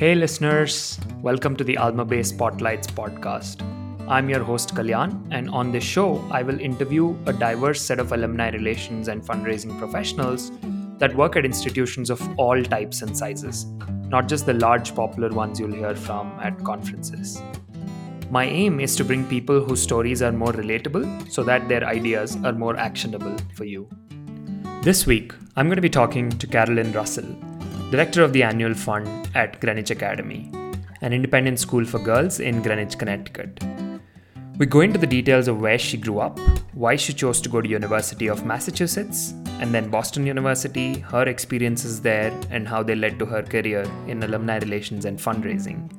Hey, listeners, welcome to the Almabase Spotlights podcast. I'm your host, Kalyan, and on this show, I will interview a diverse set of alumni relations and fundraising professionals that work at institutions of all types and sizes, not just the large popular ones you'll hear from at conferences. My aim is to bring people whose stories are more relatable so that their ideas are more actionable for you. This week, I'm going to be talking to Carolyn Russell, Director of the Annual Fund at Greenwich Academy, an independent school for girls in Greenwich, Connecticut. We go into the details of where she grew up, why she chose to go to University of Massachusetts, and then Boston University, her experiences there, and how they led to her career in alumni relations and fundraising.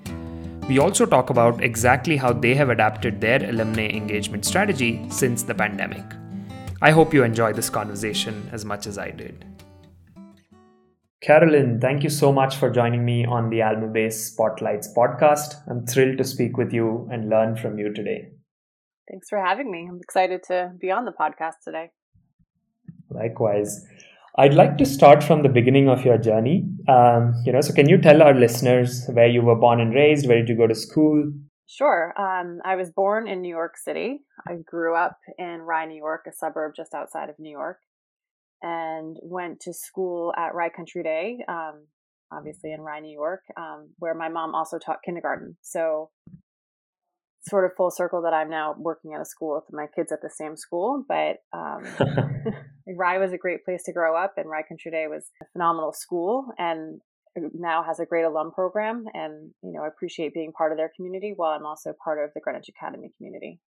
We also talk about exactly how they have adapted their alumni engagement strategy since the pandemic. I hope you enjoy this conversation as much as I did. Carolyn, thank you so much for joining me on the Almabase Spotlights podcast. I'm thrilled to speak with you and learn from you today. Thanks for having me. I'm excited to be on the podcast today. Likewise. I'd like to start from the beginning of your journey. Um, you know, so can you tell our listeners where you were born and raised? Where did you go to school? Sure. Um, I was born in New York City. I grew up in Rye, New York, a suburb just outside of New York, and went to school at Rye Country Day, um, obviously in Rye, New York, um, where my mom also taught kindergarten. So sort of full circle that I'm now working at a school with my kids at the same school. But um, Rye was a great place to grow up, and Rye Country Day was a phenomenal school, and now has a great alum program. And you know, I appreciate being part of their community while I'm also part of the Greenwich Academy community.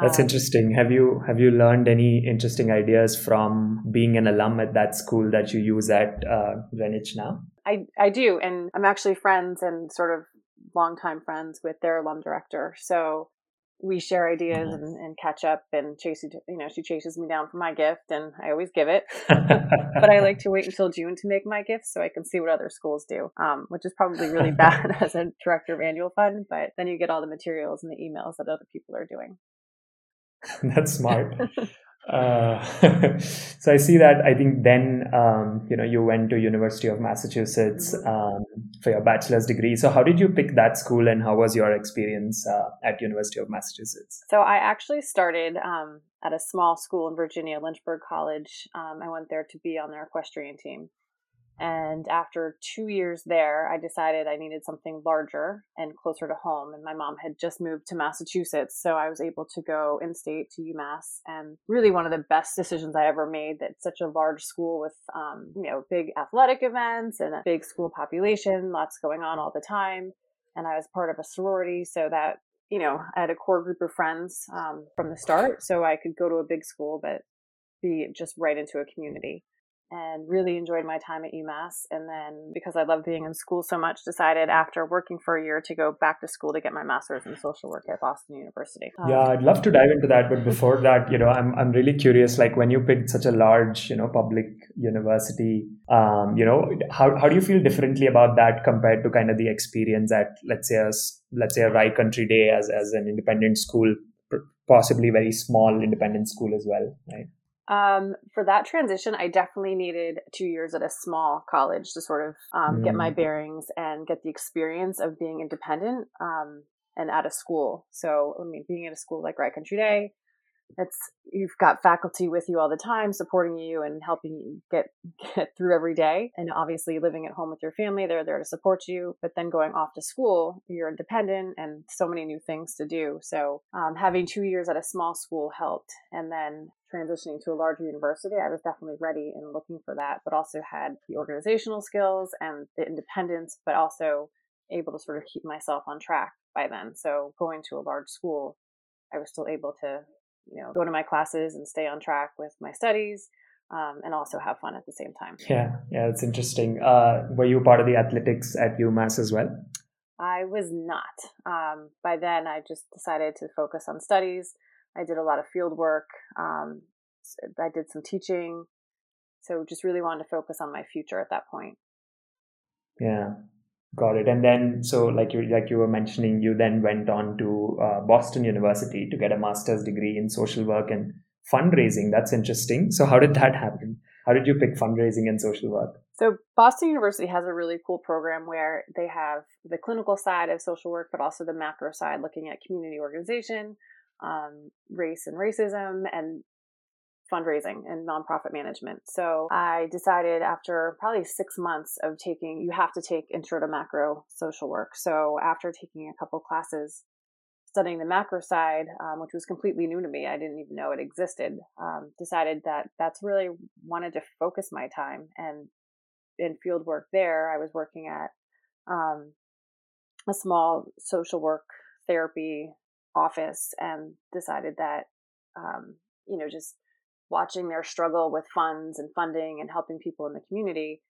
That's um, interesting. Have you have you learned any interesting ideas from being an alum at that school that you use at uh, Greenwich now? I I do, and I'm actually friends and sort of longtime friends with their alum director. So we share ideas and, and, catch up and chase you know she chases me down for my gift and i always give it but i like to wait until june to make my gifts so i can see what other schools do um, which is probably really bad as a director of annual fund but then you get all the materials and the emails that other people are doing that's smart uh, so I see that. I think then um, you know you went to University of Massachusetts mm-hmm. um, for your bachelor's degree. So how did you pick that school, and how was your experience uh, at University of Massachusetts? So I actually started um, at a small school in Virginia, Lynchburg College. Um, I went there to be on their equestrian team. And after two years there, I decided I needed something larger and closer to home. And my mom had just moved to Massachusetts. So I was able to go in state to UMass. And really one of the best decisions I ever made that such a large school with, um, you know, big athletic events and a big school population, lots going on all the time. And I was part of a sorority. So that, you know, I had a core group of friends um, from the start. So I could go to a big school, but be just right into a community and really enjoyed my time at UMass. And then because I love being in school so much, decided after working for a year to go back to school to get my master's in social work at Boston University. Yeah, I'd love to dive into that, but before that, you know, I'm I'm really curious. Like when you picked such a large, you know, public university, um, you know, how how do you feel differently about that compared to kind of the experience at let's say a let's say a Rye Country Day as as an independent school, possibly very small independent school as well, right? Um, for that transition, I definitely needed two years at a small college to sort of um, mm. get my mm. bearings and get the experience of being independent um, and at a school. So, I mean, being at a school like Rye Country Day, it's you've got faculty with you all the time supporting you and helping you get get through every day. And obviously living at home with your family they're there to support you. But then going off to school you're independent and so many new things to do. So um, having two years at a small school helped. And then transitioning to a larger university i was definitely ready and looking for that but also had the organizational skills and the independence but also able to sort of keep myself on track by then. So going to a large school I was still able to you know, go to my classes and stay on track with my studies. Um, and also have fun at the same time. Yeah, yeah, it's interesting. Uh, were you part of the athletics at UMass as well? I was not. Um, by then, I just decided to focus on studies. I did a lot of field work. Um, I did some teaching. So just really wanted to focus on my future at that point. Yeah, Got it. And then, so like you like you were mentioning, you then went on to uh, Boston University to get a master's degree in social work and fundraising. That's interesting. So how did that happen? how did you pick fundraising and social work? So Boston University has a really cool program where they have the clinical side of social work, but also the macro side, looking at community organization, um, race and racism, and fundraising and nonprofit management. So I decided after probably six months of taking, you have to take intro to macro social work. So after taking a couple classes, studying the macro side, um, which was completely new to me, I didn't even know it existed. Um, decided that that's really wanted to focus my time and in field work there. I was working at um, a small social work therapy office and decided that um, you know just watching their struggle with funds and funding and helping people in the community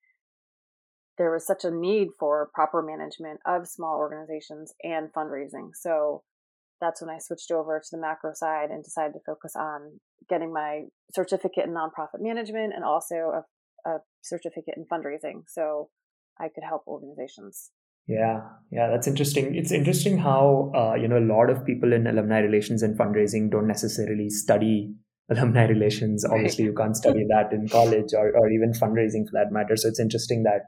there was such a need for proper management of small organizations and fundraising so that's when I switched over to the macro side and decided to focus on getting my certificate in nonprofit management and also a, a certificate in fundraising so I could help organizations. Yeah, yeah, that's interesting. It's interesting how uh, you know a lot of people in alumni relations and fundraising don't necessarily study alumni relations. Obviously, you can't study that in college or, or even fundraising for that matter. So it's interesting that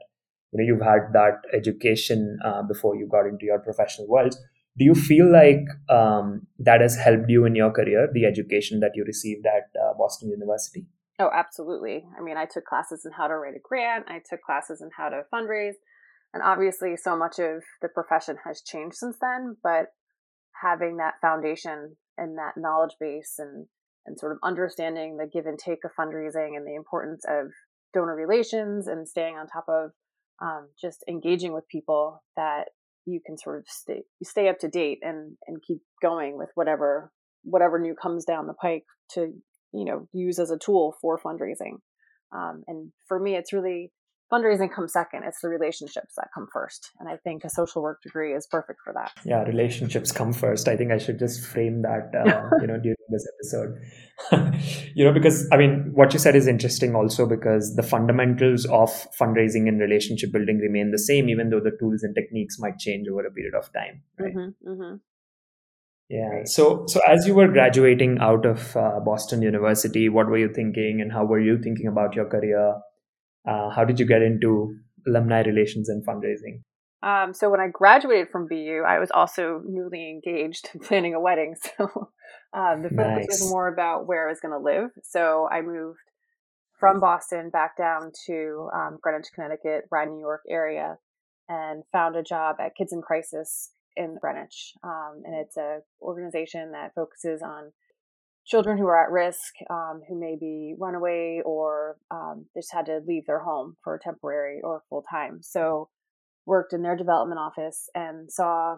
you know you've had that education uh, before you got into your professional world. Do you feel like um, that has helped you in your career the education that you received at uh, boston university? Oh absolutely. I mean i took classes in how to write a grant. I took classes in how to fundraise. And obviously so much of the profession has changed since then but having that foundation and that knowledge base and and sort of understanding the give and take of fundraising and the importance of donor relations and staying on top of um, just engaging with people that you can sort of stay stay up to date and and keep going with whatever whatever new comes down the pike to you know use as a tool for fundraising. Um, and for me it's really fundraising comes second it's the relationships that come first and i think a social work degree is perfect for that yeah relationships come first i think i should just frame that uh, you know during this episode you know because i mean what you said is interesting also because the fundamentals of fundraising and relationship building remain the same even though the tools and techniques might change over a period of time right? mm-hmm, mm-hmm. Yeah. So, so as you were graduating out of uh, Boston University, what were you thinking, and how were you thinking about your career? Uh, how did you get into alumni relations and fundraising? Um, so when I graduated from BU, I was also newly engaged, and planning a wedding. So um, the focus nice. was more about where I was going to live. So I moved from Boston back down to um, Greenwich, Connecticut, Rye, New York area, and found a job at Kids in Crisis in Greenwich. Um, and it's a organization that focuses on children who are at risk, um, who may be runaway or um, just had to leave their home for temporary or full time. So, worked in their development office and saw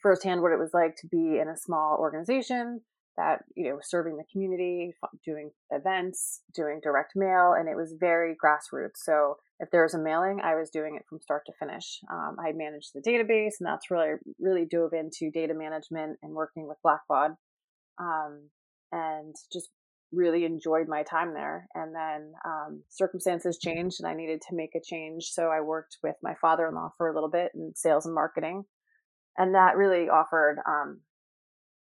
firsthand what it was like to be in a small organization that you know serving the community doing events doing direct mail and it was very grassroots. So if there was a mailing i was doing it from start to finish. Um, i managed the database and that's really really dove into data management and working with blackbaud. Um, and just really enjoyed my time there. And then um, circumstances changed and I needed to make a change. So I worked with my father in law for a little bit in sales and marketing. And that really offered um,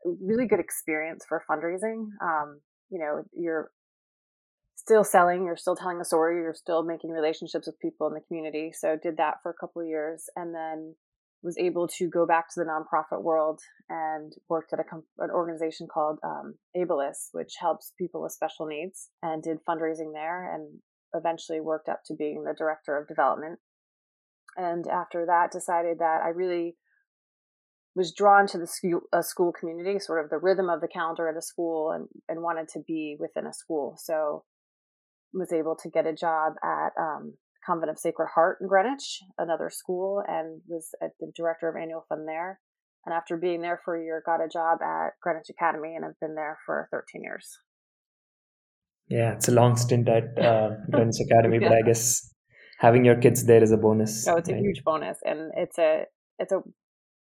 really good experience for fundraising. Um, you know, you're still selling, you're still telling a story, you're still making relationships with people in the community. So did that for a couple of years. And then was able to go back to the nonprofit world and worked at a an organization called um, Abilis, which helps people with special needs, and did fundraising there, and eventually worked up to being the director of development. And after that, decided that I really was drawn to the school, a school community, sort of the rhythm of the calendar at a school, and and wanted to be within a school. So was able to get a job at um, Convent of Sacred Heart in Greenwich, another school, and was the director of annual fund there. And after being there for a year, got a job at Greenwich Academy, and I've been there for 13 years. Yeah, it's a long stint at uh, Greenwich Academy, yeah. but I guess having your kids there is a bonus. Oh, it's a huge bonus, and it's a it's a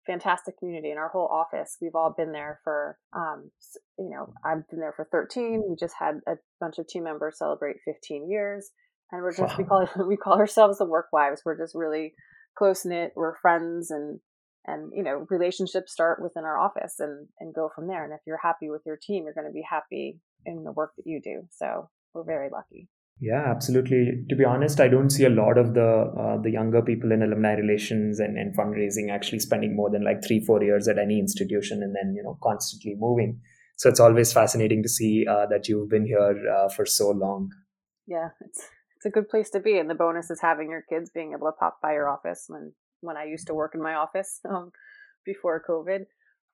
fantastic community. And our whole office, we've all been there for, um, you know, I've been there for 13. We just had a bunch of team members celebrate 15 years and we're just wow. we call we call ourselves the work wives. We're just really close knit. We're friends, and and you know relationships start within our office and and go from there. And if you're happy with your team, you're going to be happy in the work that you do. So we're very lucky. Yeah, absolutely. To be honest, I don't see a lot of the uh, the younger people in alumni relations and, and fundraising actually spending more than like three four years at any institution and then you know constantly moving. So it's always fascinating to see uh, that you've been here uh, for so long. Yeah, it's it's a good place to be, and the bonus is having your kids being able to pop by your office when when I used to work in my office um, before COVID.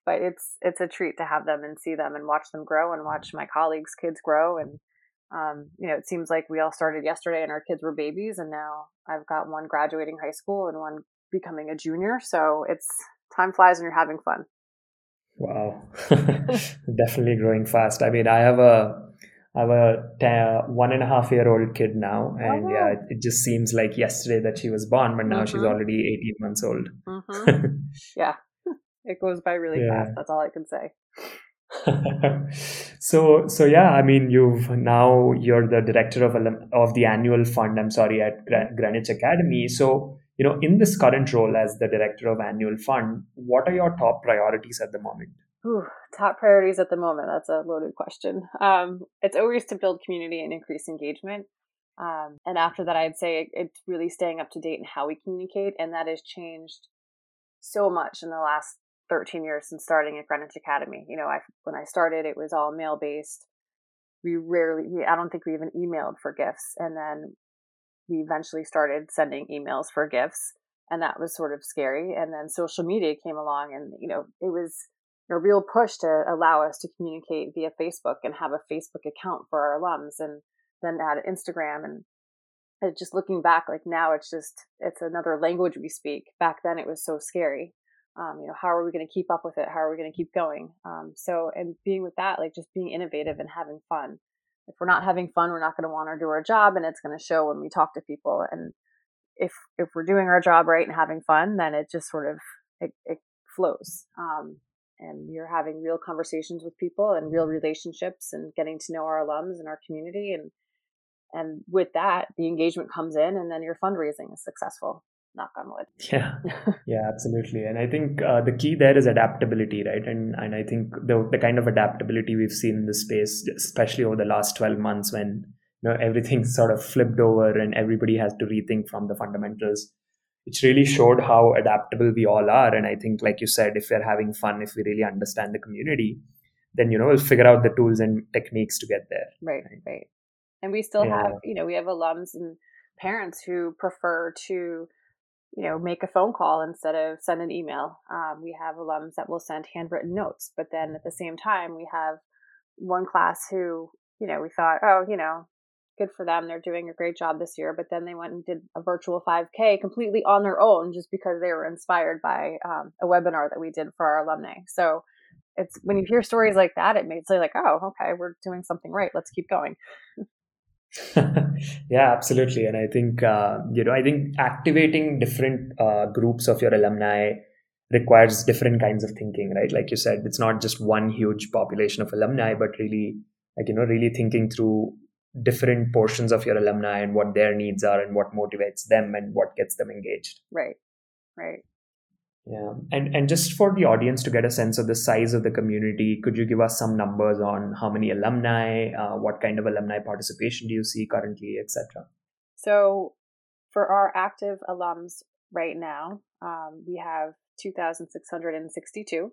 But it's it's a treat to have them and see them and watch them grow and watch my colleagues' kids grow and um, you know, it seems like we all started yesterday and our kids were babies, and now I've got one graduating high school and one becoming a junior. So it's time flies when you're having fun. Wow, definitely growing fast. I mean, I have a I have a t- one and a half year old kid now, oh, and oh, yeah, it, it, just seems like yesterday that she was born, but now mm-hmm. she's already 18 months old. Mm-hmm. yeah, it goes by really yeah. fast. That's all I can say. so so yeah i mean you've now you're the director of of the annual fund i'm sorry at greenwich academy so you know in this current role as the director of annual fund what are your top priorities at the moment Ooh, top priorities at the moment that's a loaded question um, it's always to build community and increase engagement um, and after that i'd say it's really staying up to date in how we communicate and that has changed so much in the last 13 years since starting at Greenwich Academy. You know, I when I started, it was all mail based. We rarely, we, I don't think we even emailed for gifts, and then we eventually started sending emails for gifts, and that was sort of scary. And then social media came along, and you know, it was a real push to allow us to communicate via Facebook and have a Facebook account for our alums, and then add Instagram. And just looking back like now it's just it's another language we speak. Back then it was so scary. Um, you know how are we going to keep up with it? How are we going to keep going? Um, so and being with that like just being innovative and having fun. If we're not having fun we're not going to want to do our job and it's going to show when we talk to people. And if if we're doing our job right and having fun then it just sort of it, it flows. Um, and you're having real conversations with people and real relationships and getting to know our alums and our community and and with that the engagement comes in and then your fundraising is successful knock on wood. Yeah. Yeah absolutely and i think uh, the key there is adaptability right? And and i think the the kind of adaptability we've seen in the space especially over the last 12 months when you know everything sort of flipped over and everybody has to rethink from the fundamentals it's really showed how adaptable we all are and i think like you said if we're having fun if we really understand the community then you know we'll figure out the tools and techniques to get there right right, right. and we still yeah. have you know we have alums and parents who prefer to you know, make a phone call instead of send an email. Um, we have alums that will send handwritten notes, but then at the same time, we have one class who, you know, we thought, oh, you know, good for them. They're doing a great job this year. But then they went and did a virtual 5K completely on their own just because they were inspired by um, a webinar that we did for our alumni. So it's when you hear stories like that, it makes you like, oh, okay, we're doing something right. Let's keep going. yeah absolutely and i think uh, you know i think activating different uh, groups of your alumni requires different kinds of thinking right like you said it's not just one huge population of alumni but really like you know really thinking through different portions of your alumni and what their needs are and what motivates them and what gets them engaged right right yeah, and and just for the audience to get a sense of the size of the community, could you give us some numbers on how many alumni, uh, what kind of alumni participation do you see currently, etc. So, for our active alums right now, um, we have two thousand six hundred and sixty-two,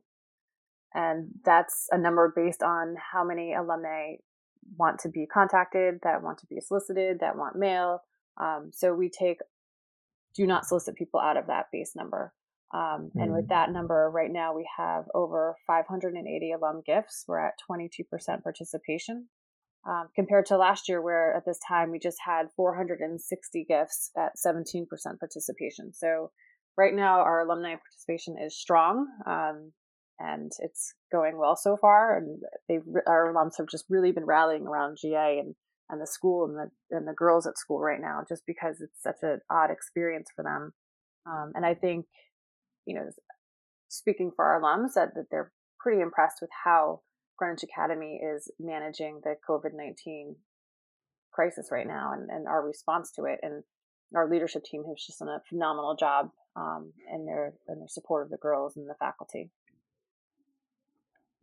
and that's a number based on how many alumni want to be contacted, that want to be solicited, that want mail. Um, so we take do not solicit people out of that base number. Um, mm. And with mm. that number, right now we have over 580 alum gifts. We're at 22% participation. Um, compared to last year, where at this time we just had 460 gifts at 17% participation. So, right now our alumni participation is strong um, and it's going well so far. And they our alums have just really been rallying around GA and, and the school and the and the girls at school right now, just because it's such an odd experience for them. Um, and I think you know, speaking for our alums, that, that they're pretty impressed with how Greenwich Academy is managing the COVID 19 crisis right now and, and our response to it. And our leadership team has just done a phenomenal job um, in their in their support of the girls and the faculty.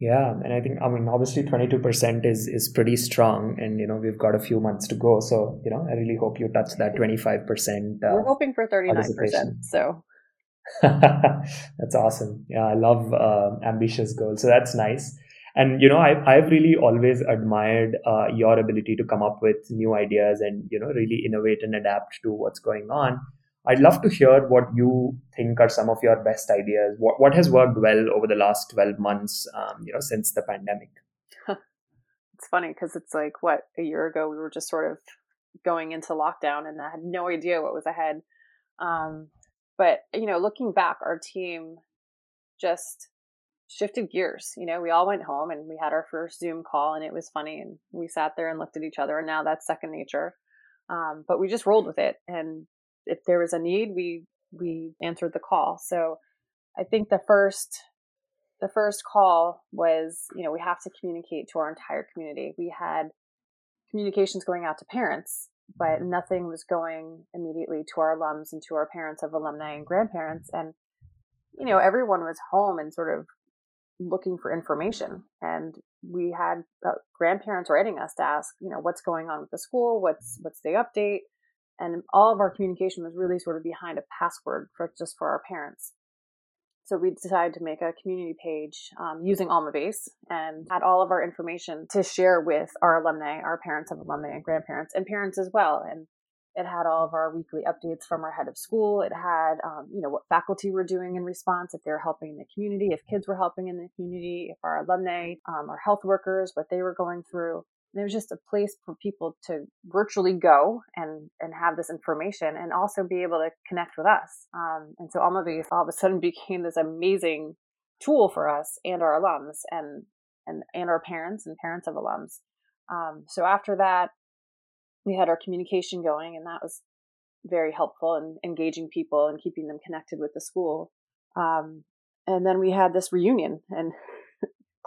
Yeah, and I think I mean obviously twenty two percent is is pretty strong, and you know we've got a few months to go. So you know I really hope you touch that twenty five percent. Uh, We're hoping for thirty nine percent. So that's awesome. Yeah, I love uh, ambitious goals. So that's nice. And you know I I've really always admired uh, your ability to come up with new ideas and you know really innovate and adapt to what's going on. I'd love to hear what you think are some of your best ideas. What what has worked well over the last twelve months, um, you know, since the pandemic? it's funny because it's like what a year ago we were just sort of going into lockdown and I had no idea what was ahead. Um, but you know, looking back, our team just shifted gears. You know, we all went home and we had our first Zoom call, and it was funny, and we sat there and looked at each other, and now that's second nature. Um, but we just rolled with it, and if there was a need, we we answered the call. So I think the first the first call was, you know, we have to communicate to our entire community. We had communications going out to parents, but nothing was going immediately to our alums and to our parents of alumni and grandparents. And, you know, everyone was home and sort of looking for information. And we had uh, grandparents writing us to ask, you know, what's going on with the school? What's, what's the update? And all of our communication was really sort of behind a password for just for our parents. So we decided to make a community page um, using Almabase and had all of our information to share with our alumni, our parents of alumni and grandparents, and parents as well. And it had all of our weekly updates from our head of school. It had, um, you know, what faculty were doing in response, if they were helping in the community, if kids were helping in the community, if our alumni, um, our health workers, what they were going through. Was just a place for people to virtually go and and have this information and also be able to connect with us. Um, and so Almabase all of a sudden became this amazing tool for us and our alums and and and our parents and parents of alums. Um, so after that, we had our communication going, and that was very helpful in engaging people and keeping them connected with the school. Um, and then we had this reunion, and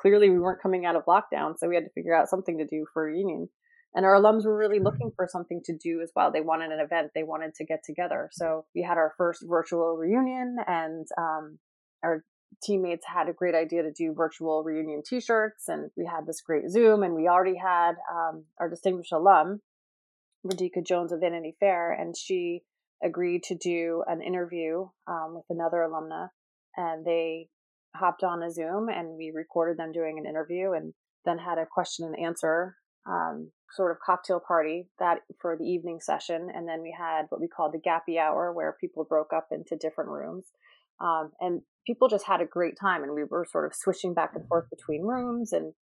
clearly we weren't coming out of lockdown, so we had to figure out something to do for a reunion. And our alums were really looking for something to do as well. They wanted an event, they wanted to get together. So we had our first virtual reunion, and um, our teammates had a great idea to do virtual reunion t-shirts and we had this great zoom and we already had um, our distinguished alum Radhika Jones of vanity fair and she agreed to do an interview um, with another alumna and they hopped on a Zoom and we recorded them doing an interview and then had a question and answer um, sort of cocktail party that for the evening session. And then we had what we called the gappy hour where people broke up into different rooms. Um, and people just had a great time and we were sort of switching back and forth between rooms and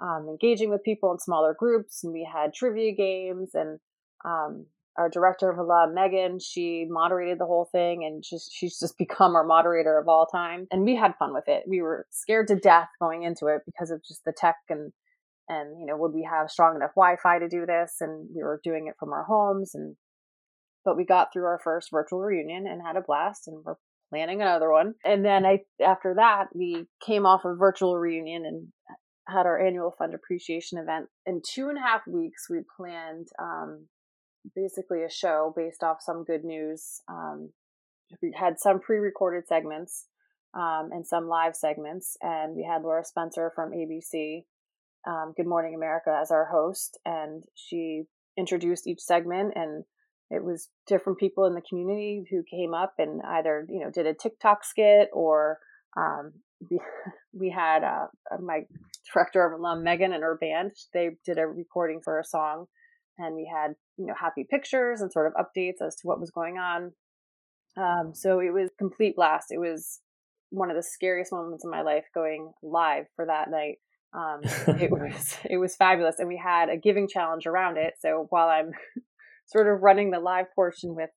um, engaging with people in smaller groups and we had trivia games and um, our director of alum, Megan, she moderated the whole thing and just, she's just become our moderator of all time. And we had fun with it. We were scared to death going into it because of just the tech and, and, you know, would we have strong enough Wi-Fi to do this? And we were doing it from our homes and, but we got through our first virtual reunion and had a blast and we're planning another one. And then I, after that, we came off a virtual reunion and had our annual fund appreciation event. In two and a half weeks, we planned um, basically a show based off some good news. Um, we had some pre-recorded segments um, and some live segments, and we had Lara Spencer from ABC, um, Good Morning America, as our host, and she introduced each segment and it was different people in the community who came up and either you know did a TikTok skit or um, we, we had uh, my director of alum Megan and her band. They did a recording for a song and we had you know happy pictures and sort of updates as to what was going on. Um, so it was complete blast. It was one of the scariest moments in my life going live for that night. Um, it was it was fabulous and we had a giving challenge around it. So while i'm sort of running the live portion with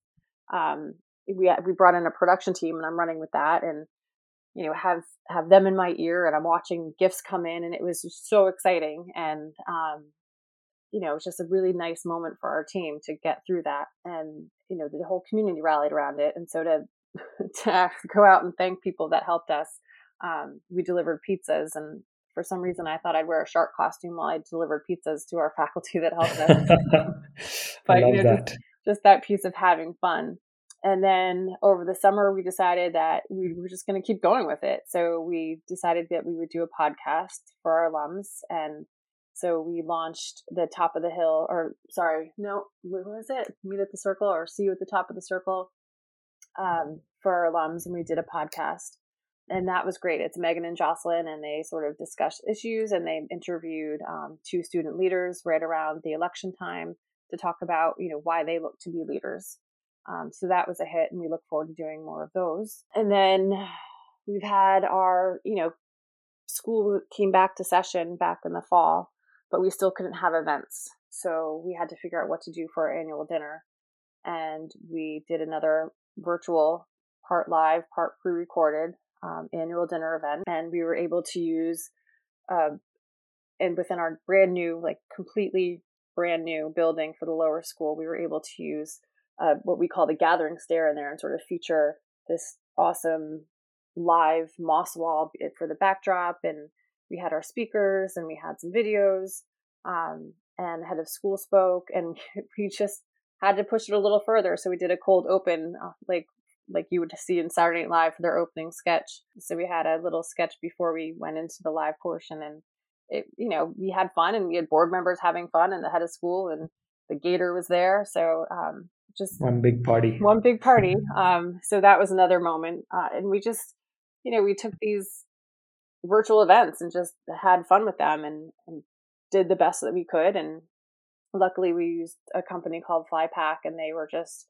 um, we we brought in a production team and i'm running with that and you know have have them in my ear and i'm watching gifts come in and it was just so exciting. And um, you know, it was just a really nice moment for our team to get through that. And, you know, the whole community rallied around it. And so to, to go out and thank people that helped us, um, we delivered pizzas. And for some reason, I thought I'd wear a shark costume while I delivered pizzas to our faculty that helped us. but, you know, that. Just, just that piece of having fun. and then over the summer, we decided that we were just going to keep going with it. So we decided that we would do a podcast for our alums. And so we launched the top of the hill, or sorry, no, what was it? Meet at the circle or see you at the top of the circle um, for our alums. And we did a podcast. And that was great. It's Megan and Jocelyn, and they sort of discussed issues and they interviewed um, two student leaders right around the election time to talk about, you know, why they look to be leaders. Um, so that was a hit, and we look forward to doing more of those. And then we've had our, you know, school came back to session back in the fall, but we still couldn't have events. So we had to figure out what to do for our annual dinner. And we did another virtual, part live, part pre recorded um, annual dinner event. And we were able to use, uh, and within our brand new, like completely brand new building for the lower school, we were able to use uh, what we call the gathering stair in there and sort of feature this awesome live moss wall for the backdrop. And we had our speakers and we had some videos. Um, and head of school spoke, and we just had to push it a little further. So we did a cold open, uh, like like you would see in Saturday Night Live for their opening sketch. So we had a little sketch before we went into the live portion, and it, you know, we had fun, and we had board members having fun, and the head of school and the Gator was there. So um, just one big party one big party um so that was another moment uh, and we just you know we took these virtual events and just had fun with them and, and did the best that we could. And luckily we used a company called flypack and they were just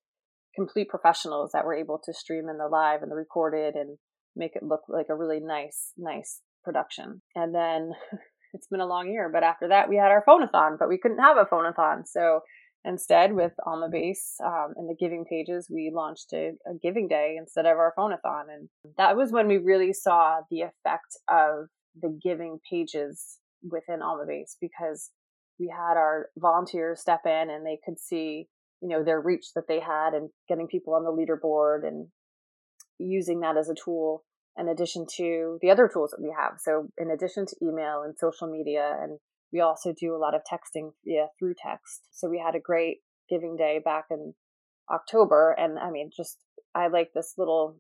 complete professionals that were able to stream in the live and the recorded and make it look like a really nice nice production. And then it's been a long year but after that we had our phoneathon but we couldn't have a phoneathon so Instead, with Almabase um, and the giving pages, we launched a, a, giving day instead of our phoneathon. And that was when we really saw the effect of the giving pages within Almabase because we had our volunteers step in and they could see, you know, their reach that they had and getting people on the leaderboard and using that as a tool in addition to the other tools that we have. So in addition to email and social media and we also do a lot of texting via through text. So we had a great giving day back in October. And I mean, just, I like this little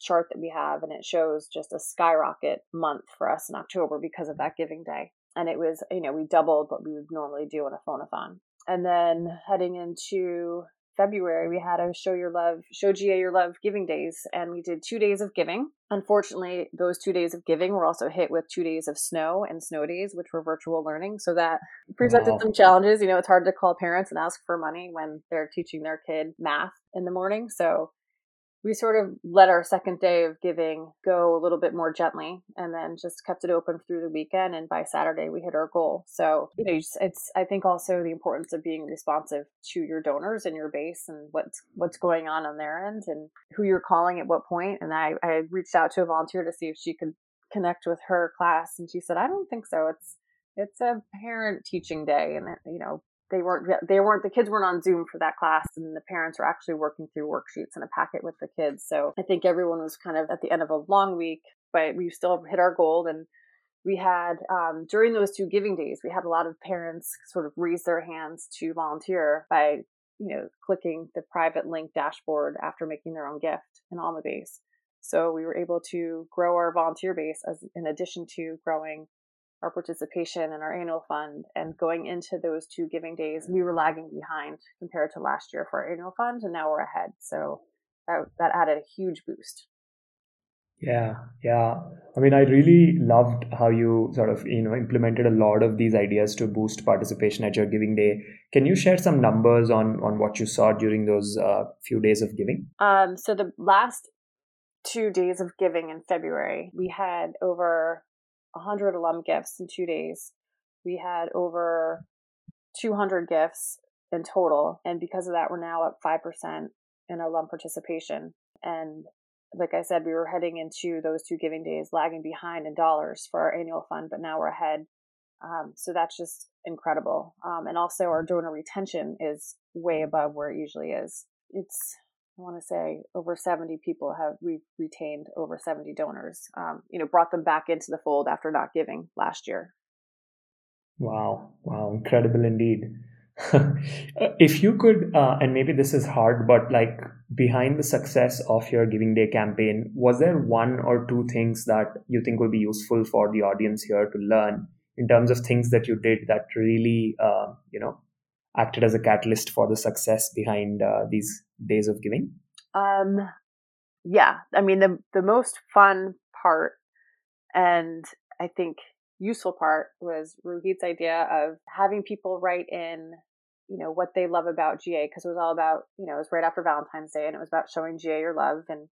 chart that we have, and it shows just a skyrocket month for us in October because of that giving day. And it was, you know, we doubled what we would normally do in a phoneathon. And then heading into February, we had a Show Your Love, Show GA Your Love Giving Days, and we did two days of giving. Unfortunately, those two days of giving were also hit with two days of snow and snow days, which were virtual learning. So that presented wow. some challenges. You know, it's hard to call parents and ask for money when they're teaching their kid math in the morning. So we sort of let our second day of giving go a little bit more gently and then just kept it open through the weekend and by saturday we hit our goal. So you know it's i think also the importance of being responsive to your donors and your base and what's what's going on on their end and who you're calling at what point. And i i reached out to a volunteer to see if she could connect with her class and she said i don't think so. It's it's a parent teaching day. And you know they weren't they weren't the kids weren't on zoom for that class and the parents were actually working through worksheets and a packet with the kids. So i think everyone was kind of at the end of a long week but we still hit our goal and we had um, during those two giving days we had a lot of parents sort of raise their hands to volunteer by you know clicking the private link dashboard after making their own gift in Almabase. So we were able to grow our volunteer base as in addition to growing our participation in our annual fund and going into those two giving days we were lagging behind compared to last year for our annual fund and now we're ahead. So that that added a huge boost. Yeah yeah. I mean i really loved how you sort of you know implemented a lot of these ideas to boost participation at your giving day. Can you share some numbers on on what you saw during those uh, few days of giving? Um so the last two days of giving in february we had over 100 alum gifts in two days. We had over 200 gifts in total. And because of that, we're now up 5% in alum participation. And like I said, we were heading into those two giving days lagging behind in dollars for our annual fund, but now we're ahead. Um, so that's just incredible. Um, and also, our donor retention is way above where it usually is. It's I want to say over 70 people have we retained over 70 donors. Um, you know, brought them back into the fold after not giving last year. Wow, wow, incredible indeed. if you could, uh, and maybe this is hard, but like behind the success of your Giving Day campaign, was there one or two things that you think would be useful for the audience here to learn in terms of things that you did that really, uh, you know, acted as a catalyst for the success behind uh, these days of giving? Um, yeah, I mean the the most fun part, and I think useful part was Rohit's idea of having people write in, you know, what they love about GA because it was all about, you know, it was right after Valentine's Day and it was about showing GA your love and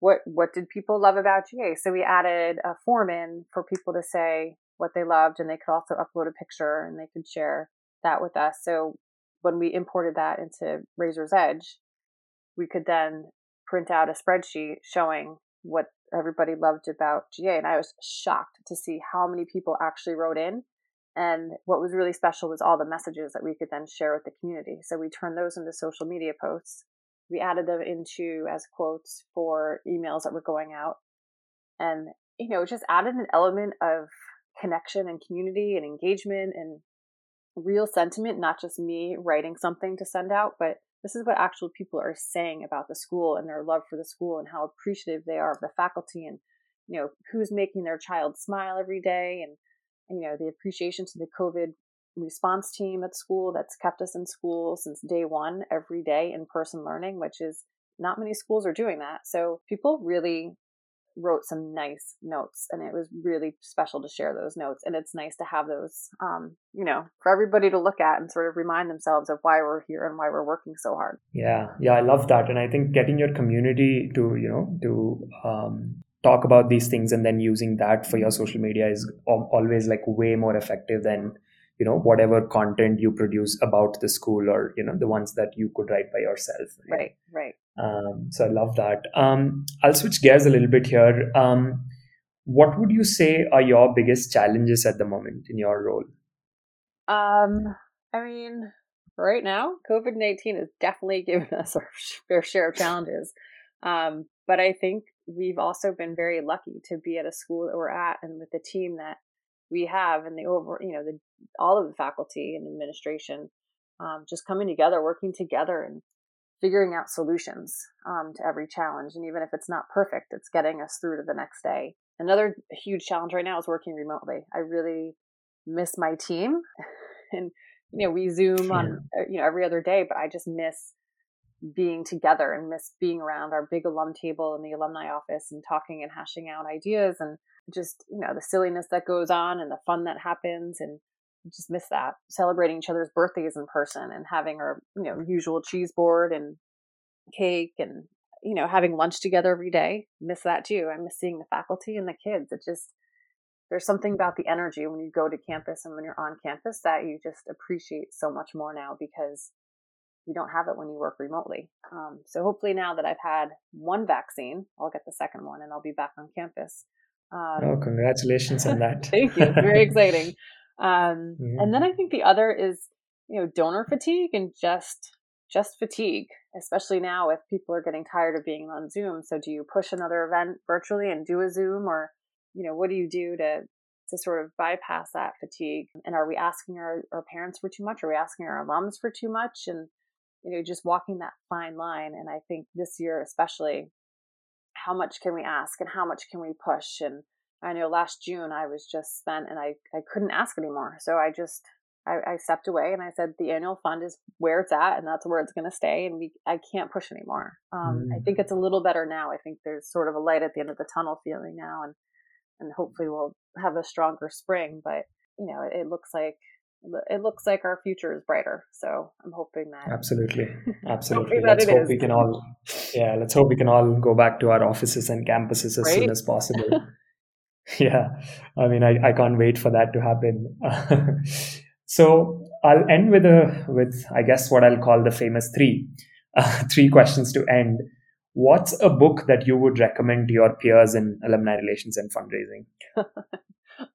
what what did people love about GA. So we added a form in for people to say what they loved and they could also upload a picture and they could share that with us. So when we imported that into Raiser's Edge, we could then print out a spreadsheet showing what everybody loved about GA. And I was shocked to see how many people actually wrote in. And what was really special was all the messages that we could then share with the community. So we turned those into social media posts. We added them into as quotes for emails that were going out. And, you know, just added an element of connection and community and engagement and real sentiment, not just me writing something to send out, but this is what actual people are saying about the school and their love for the school and how appreciative they are of the faculty and you know who's making their child smile every day and you know the appreciation to the covid response team at school that's kept us in school since day one every day in person learning which is not many schools are doing that. So people really wrote some nice notes and it was really special to share those notes and it's nice to have those um, you know for everybody to look at and sort of remind themselves of why we're here and why we're working so hard yeah yeah i love that and i think getting your community to you know to um, talk about these things and then using that for your social media is always like way more effective than you know whatever content you produce about the school or you know the ones that you could write by yourself right right, right. Um, so I love that. Um, I'll switch gears a little bit here. Um, what would you say are your biggest challenges at the moment in your role? Um, I mean, right now, COVID nineteen has definitely given us our fair share of challenges. Um, but I think we've also been very lucky to be at a school that we're at and with the team that we have and the over, you know, the all of the faculty and administration um, just coming together, working together, and figuring out solutions um, to every challenge. And even if it's not perfect, it's getting us through to the next day. Another huge challenge right now is working remotely. I really miss my team. and, you know, we Zoom on, uh, you know, every other day, but I just miss being together and miss being around our big alum table in the alumni office and talking and hashing out ideas and just, you know, the silliness that goes on and the fun that happens and just miss that celebrating each other's birthdays in person and having our you know usual cheese board and cake and you know having lunch together every day miss that too i miss seeing the faculty and the kids it just there's something about the energy when you go to campus and when you're on campus that you just appreciate so much more now because you don't have it when you work remotely. Um, so hopefully now that I've had one vaccine, I'll get the second one and I'll be back on campus. Um, oh, congratulations on that! thank you. Very exciting. Um, mm-hmm. And then I think the other is, you know, donor fatigue and just just fatigue, especially now if people are getting tired of being on Zoom. So do you push another event virtually and do a Zoom, or you know, what do you do to to sort of bypass that fatigue? And are we asking our, our parents for too much? Are we asking our alums for too much? And you know, just walking that fine line. And I think this year, especially, how much can we ask and how much can we push and I know last June I was just spent and I, I couldn't ask anymore. So I just, I, I stepped away and I said, the annual fund is where it's at and that's where it's going to stay. And we, I can't push anymore. Um, mm. I think it's a little better now. I think there's sort of a light at the end of the tunnel feeling now and, and hopefully we'll have a stronger spring, but you know, it, it looks like it looks like our future is brighter. So I'm hoping that absolutely, absolutely. let's hope is. we can all, yeah, let's hope we can all go back to our offices and campuses as right? soon as possible. yeah. I mean i, I can't wait for that to happen. So i'll end with a with i guess what i'll call the famous three uh, three questions to end. What's a book that you would recommend to your peers in alumni relations and fundraising?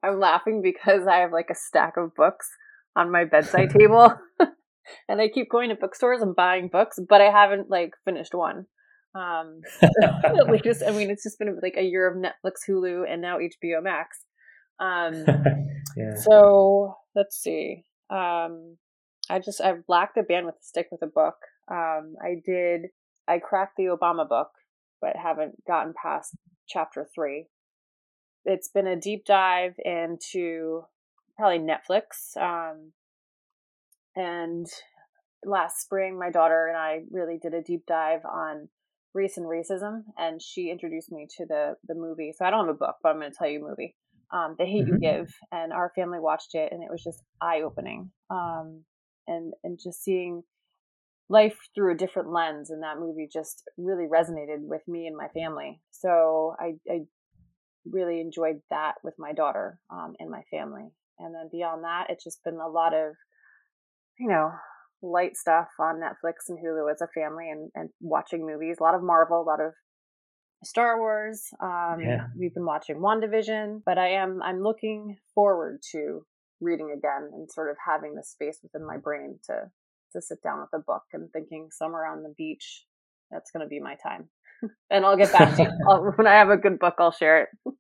I'm laughing because i have like a stack of books on my bedside table and i keep going to bookstores and buying books but i haven't like finished one um, we just, I mean, it's just been like a year of Netflix, Hulu, and now HBO Max. Um, yeah. So let's see. Um, I just I've lacked the bandwidth to stick with a book. Um, I did I cracked the Obama book, but haven't gotten past chapter three. It's been a deep dive into probably Netflix. Um, and last spring, my daughter and I really did a deep dive on race and racism, and she introduced me to the the movie. So I don't have a book, but I'm going to tell you a movie. Um, the Hate mm-hmm. You Give, and our family watched it, and it was just eye opening. Um, and and just seeing life through a different lens, and that movie just really resonated with me and my family. So I, I really enjoyed that with my daughter um, and my family. And then beyond that, it's just been a lot of, you know, light stuff on Netflix and Hulu as a family and, and watching movies. A lot of Marvel, a lot of Star Wars. Um, yeah. We've been watching WandaVision, but I am I'm looking forward to reading again and sort of having the space within my brain to to sit down with a book and thinking somewhere on the beach. That's going to be my time, and I'll get back to you I'll, when I have a good book. I'll share it.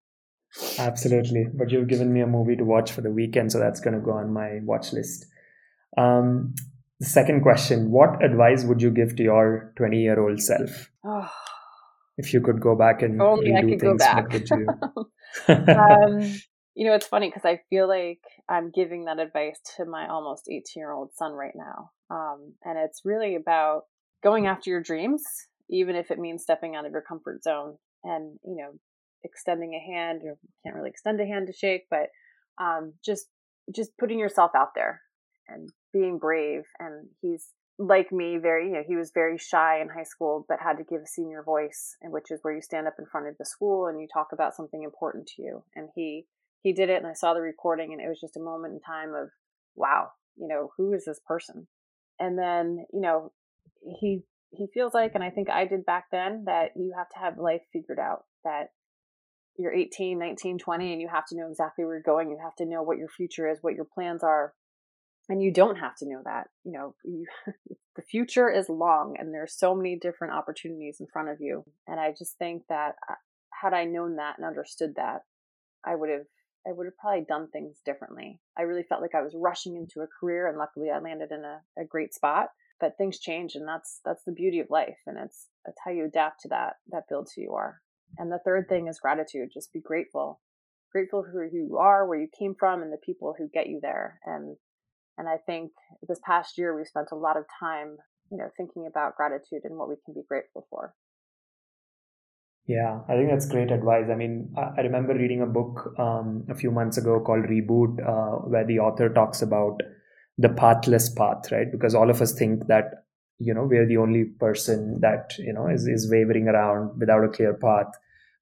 Absolutely, but you've given me a movie to watch for the weekend, so that's going to go on my watch list. Um, the second question What advice would you give to your 20 year old self? Oh. If you could go back and redo things, what would you? um, you know, it's funny because I feel like I'm giving that advice to my almost 18 year old son right now. Um, and it's really about going after your dreams, even if it means stepping out of your comfort zone and, you know, extending a hand or can't really extend a hand to shake, but um, just just putting yourself out there and being brave. And he's like me, very, you know, he was very shy in high school, but had to give a senior voice, and which is where you stand up in front of the school and you talk about something important to you. And he, he did it and I saw the recording and it was just a moment in time of, wow, you know, who is this person? And then, you know, he, he feels like, and I think I did back then, that you have to have life figured out, that you're 18, 19, 20, and you have to know exactly where you're going. You have to know what your future is, what your plans are, and you don't have to know that you know you, the future is long and there's so many different opportunities in front of you. And i just think that uh, had i known that and understood that i would have i would have probably done things differently. I really felt like i was rushing into a career and luckily i landed in a, a great spot. But things change and that's that's the beauty of life and it's it's how you adapt to that that builds who you are. And the third thing is gratitude. Just be grateful. Grateful for who you are where you came from and the people who get you there. And and I think this past year we've spent a lot of time, you know, thinking about gratitude and what we can be grateful for. Yeah, I think that's great advice. I mean, I remember reading a book um, a few months ago called Reboot, uh, where the author talks about the pathless path, right? Because all of us think that you know we're the only person that you know is is wavering around without a clear path.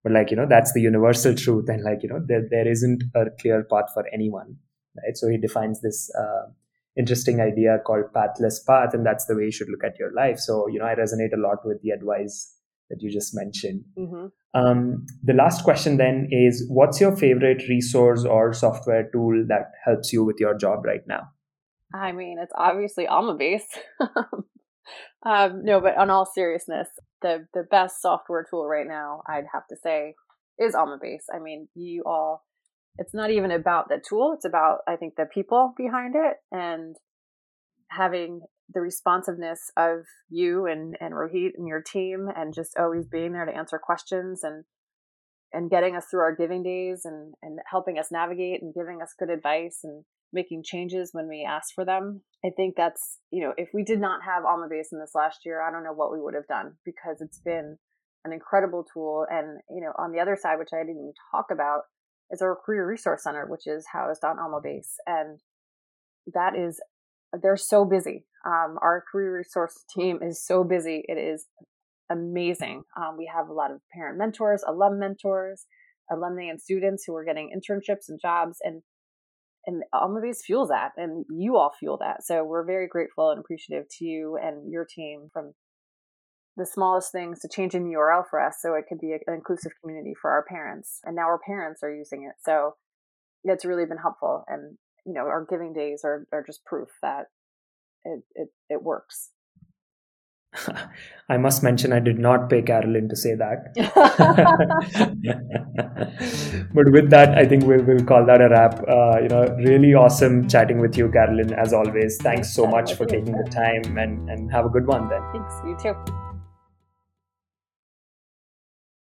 But like you know, that's the universal truth, and like you know, there there isn't a clear path for anyone, right? So he defines this uh, interesting idea called pathless path, and that's the way you should look at your life. So you know, I resonate a lot with the advice that you just mentioned. Mm-hmm. Um, the last question then is, what's your favorite resource or software tool that helps you with your job right now? I mean, it's obviously Almabase. um, no, but on all seriousness, the the best software tool right now, I'd have to say, is Almabase. I mean, you all it's not even about the tool it's about i think the people behind it and having the responsiveness of you and and rohit and your team and just always being there to answer questions and and getting us through our giving days and and helping us navigate and giving us good advice and making changes when we ask for them. I think that's you know if we did not have almabase in this last year i don't know what we would have done because it's been an incredible tool and you know on the other side which i didn't even talk about is our career resource center, which is housed on Almabase. And that is, they're so busy. Um, our career resource team is so busy. It is amazing. Um, we have a lot of parent mentors, alum mentors, alumni and students who are getting internships and jobs and and Almabase fuels that and you all fuel that. So we're very grateful and appreciative to you and your team from the smallest things to change an URL for us so it could be an inclusive community for our parents. And now our parents are using it. So it's really been helpful. And, you know, our giving days are, are just proof that it, it, it works. I must mention I did not pay Carolyn to say that. but with that, I think we'll, we'll call that a wrap. Uh, you know, really awesome chatting with you, Carolyn, as always. Thanks so much for taking the time and, and have a good one then. Thanks, you too.